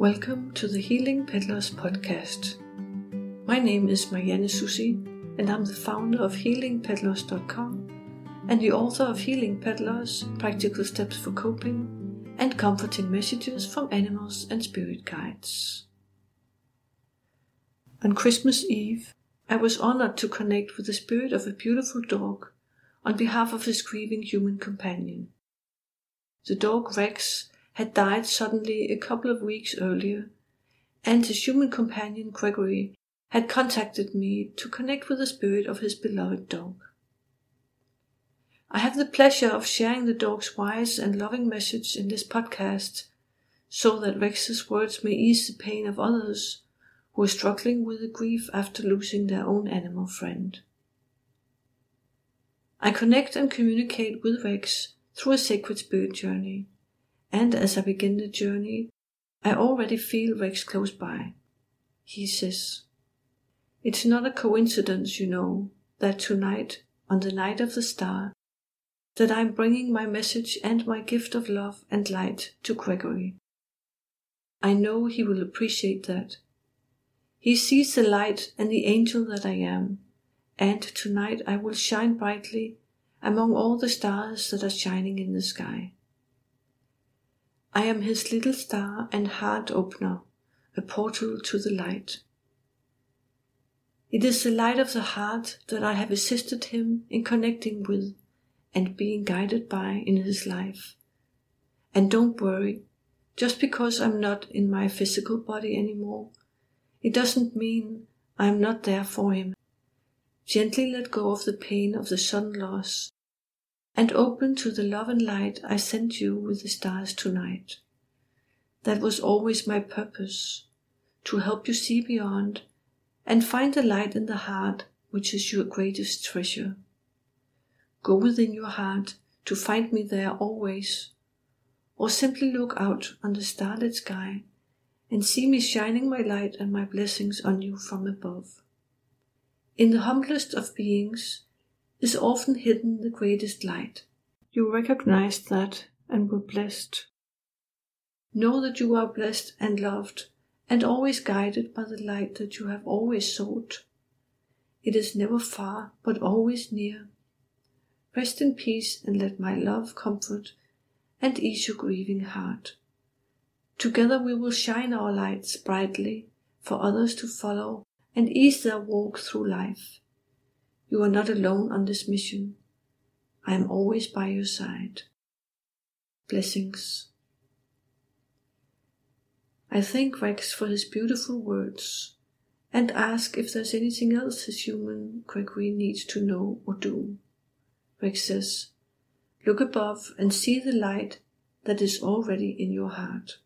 Welcome to the Healing Petals podcast. My name is Marianne Soucy, and I'm the founder of HealingPetals.com and the author of Healing Petals Practical Steps for Coping and Comforting Messages from Animals and Spirit Guides. On Christmas Eve, I was honored to connect with the spirit of a beautiful dog on behalf of his grieving human companion. The dog Rex had died suddenly a couple of weeks earlier, and his human companion Gregory had contacted me to connect with the spirit of his beloved dog. I have the pleasure of sharing the dog's wise and loving message in this podcast so that Rex's words may ease the pain of others who are struggling with the grief after losing their own animal friend. I connect and communicate with Rex through a sacred spirit journey, and as I begin the journey, I already feel Rex close by. He says, It's not a coincidence, you know, that tonight, on the night of the star, that I'm bringing my message and my gift of love and light to Gregory. I know he will appreciate that. He sees the light and the angel that I am, and tonight I will shine brightly among all the stars that are shining in the sky. I am his little star and heart opener, a portal to the light. It is the light of the heart that I have assisted him in connecting with and being guided by in his life. And don't worry, just because I'm not in my physical body anymore, it doesn't mean I'm not there for him. Gently let go of the pain of the sun loss and open to the love and light I sent you with the stars tonight. That was always my purpose, to help you see beyond and find the light in the heart which is your greatest treasure. Go within your heart to find me there always, or simply look out on the starlit sky and see me shining my light and my blessings on you from above. In the humblest of beings is often hidden the greatest light. You recognized that and were blessed. Know that you are blessed and loved and always guided by the light that you have always sought. It is never far, but always near. Rest in peace and let my love comfort and ease your grieving heart. Together we will shine our lights brightly for others to follow and ease their walk through life. You are not alone on this mission. I am always by your side. Blessings. I thank Rex for his beautiful words and ask if there's anything else his human Gregory needs to know or do. Rex says, Look above and see the light that is already in your heart.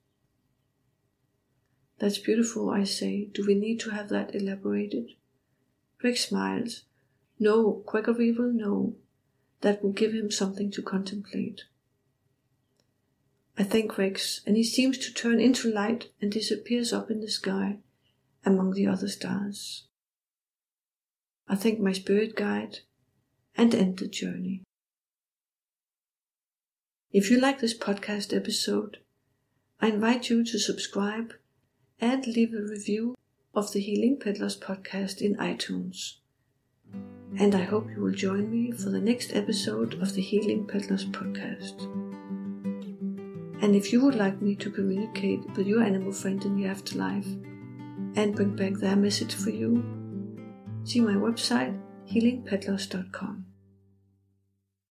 That's beautiful, I say. Do we need to have that elaborated? Rex smiles. No, Gregory will know. That will give him something to contemplate. I thank Rex, and he seems to turn into light and disappears up in the sky among the other stars. I thank my spirit guide and end the journey. If you like this podcast episode, I invite you to subscribe and leave a review of the Healing Petals podcast in iTunes. And I hope you will join me for the next episode of the Healing Petals podcast. And if you would like me to communicate with your animal friend in the afterlife and bring back their message for you, see my website healingpetals.com.